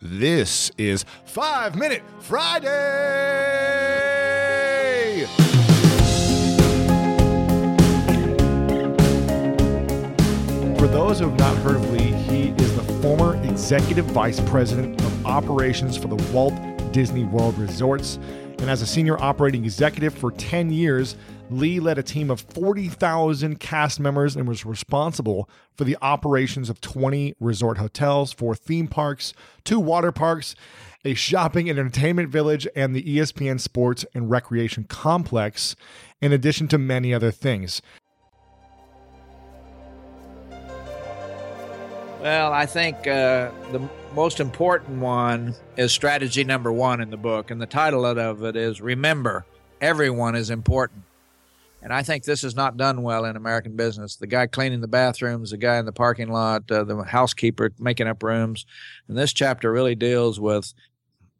This is Five Minute Friday. For those who have not heard of Lee, he is the former executive vice president of operations for the Walt Disney World Resorts. And as a senior operating executive for 10 years, Lee led a team of 40,000 cast members and was responsible for the operations of 20 resort hotels, four theme parks, two water parks, a shopping and entertainment village, and the ESPN Sports and Recreation Complex, in addition to many other things. Well, I think uh, the most important one is strategy number one in the book, and the title of it is Remember, Everyone is Important. And I think this is not done well in American business. The guy cleaning the bathrooms, the guy in the parking lot, uh, the housekeeper making up rooms. And this chapter really deals with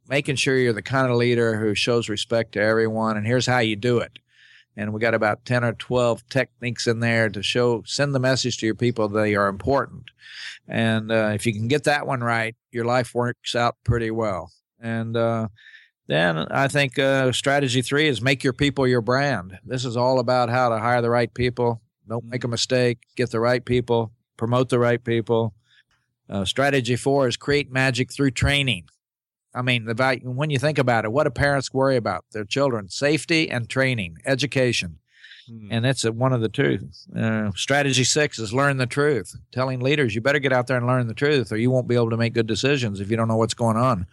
making sure you're the kind of leader who shows respect to everyone. And here's how you do it. And we got about 10 or 12 techniques in there to show, send the message to your people they are important. And uh, if you can get that one right, your life works out pretty well. And uh, then I think uh, strategy three is make your people your brand. This is all about how to hire the right people. Don't make a mm-hmm. mistake. Get the right people. Promote the right people. Uh, strategy four is create magic through training. I mean, the value, when you think about it, what do parents worry about? Their children, safety and training, education. Hmm. And that's a, one of the two. Uh, strategy six is learn the truth. Telling leaders, you better get out there and learn the truth, or you won't be able to make good decisions if you don't know what's going on.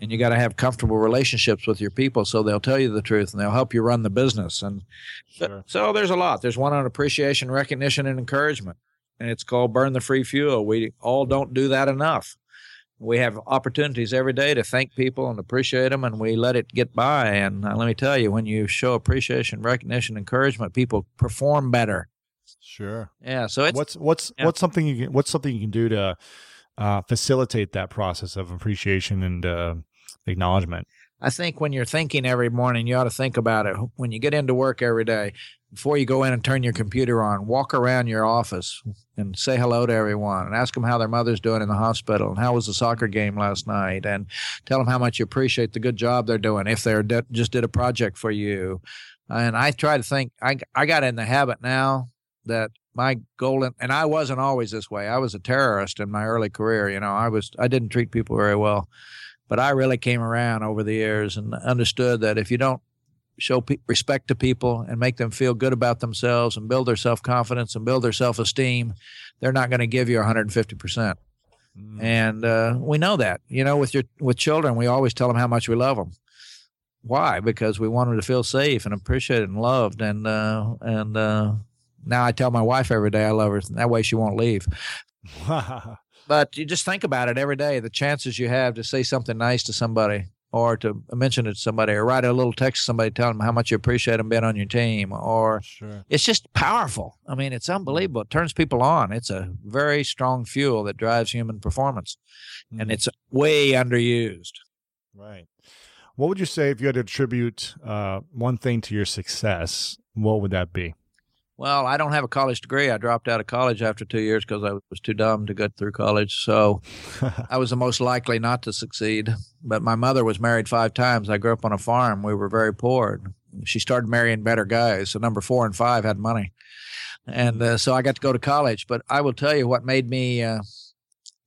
And you got to have comfortable relationships with your people so they'll tell you the truth and they'll help you run the business. And sure. so there's a lot. There's one on appreciation, recognition, and encouragement. And it's called Burn the Free Fuel. We all don't do that enough we have opportunities every day to thank people and appreciate them, and we let it get by. And uh, let me tell you, when you show appreciation, recognition, encouragement, people perform better. Sure. Yeah. So it's what's what's yeah. what's something you can, what's something you can do to uh, facilitate that process of appreciation and uh, acknowledgement. I think when you're thinking every morning, you ought to think about it. When you get into work every day, before you go in and turn your computer on, walk around your office and say hello to everyone and ask them how their mother's doing in the hospital and how was the soccer game last night and tell them how much you appreciate the good job they're doing if they de- just did a project for you. And I try to think, I, I got in the habit now that my goal, and I wasn't always this way. I was a terrorist in my early career. You know, I was, I didn't treat people very well. But I really came around over the years and understood that if you don't show pe- respect to people and make them feel good about themselves and build their self confidence and build their self esteem, they're not going to give you 150 percent. Mm. And uh, we know that. You know, with your with children, we always tell them how much we love them. Why? Because we want them to feel safe and appreciated and loved. And uh, and uh, now I tell my wife every day I love her. That way she won't leave. But you just think about it every day. The chances you have to say something nice to somebody or to mention it to somebody or write a little text to somebody telling them how much you appreciate them being on your team or sure. it's just powerful i mean it's unbelievable it turns people on it's a very strong fuel that drives human performance mm-hmm. and it's way underused right what would you say if you had to attribute uh, one thing to your success what would that be well, I don't have a college degree. I dropped out of college after two years because I was too dumb to get through college. So I was the most likely not to succeed. But my mother was married five times. I grew up on a farm. We were very poor. She started marrying better guys. So number four and five had money. And uh, so I got to go to college. But I will tell you what made me uh,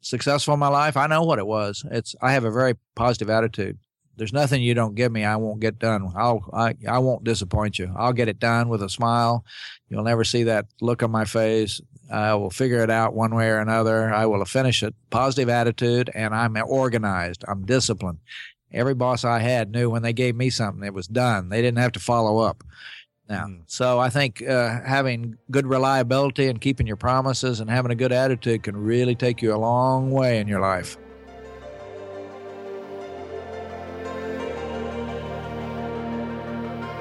successful in my life. I know what it was. It's I have a very positive attitude there's nothing you don't give me I won't get done. I'll I, I won't disappoint you. I'll get it done with a smile. You'll never see that look on my face. I will figure it out one way or another. I will finish it. Positive attitude, and I'm organized. I'm disciplined. Every boss I had knew when they gave me something, it was done. They didn't have to follow up. Now, mm. so I think uh, having good reliability and keeping your promises and having a good attitude can really take you a long way in your life.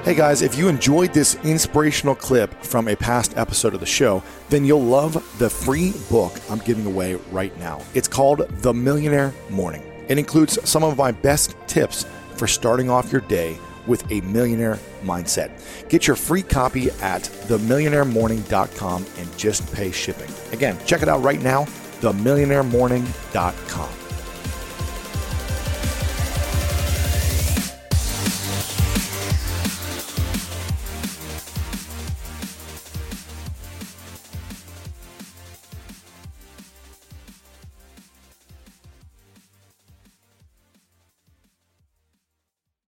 Hey guys, if you enjoyed this inspirational clip from a past episode of the show, then you'll love the free book I'm giving away right now. It's called The Millionaire Morning. It includes some of my best tips for starting off your day with a millionaire mindset. Get your free copy at themillionairemorning.com and just pay shipping. Again, check it out right now, themillionairemorning.com.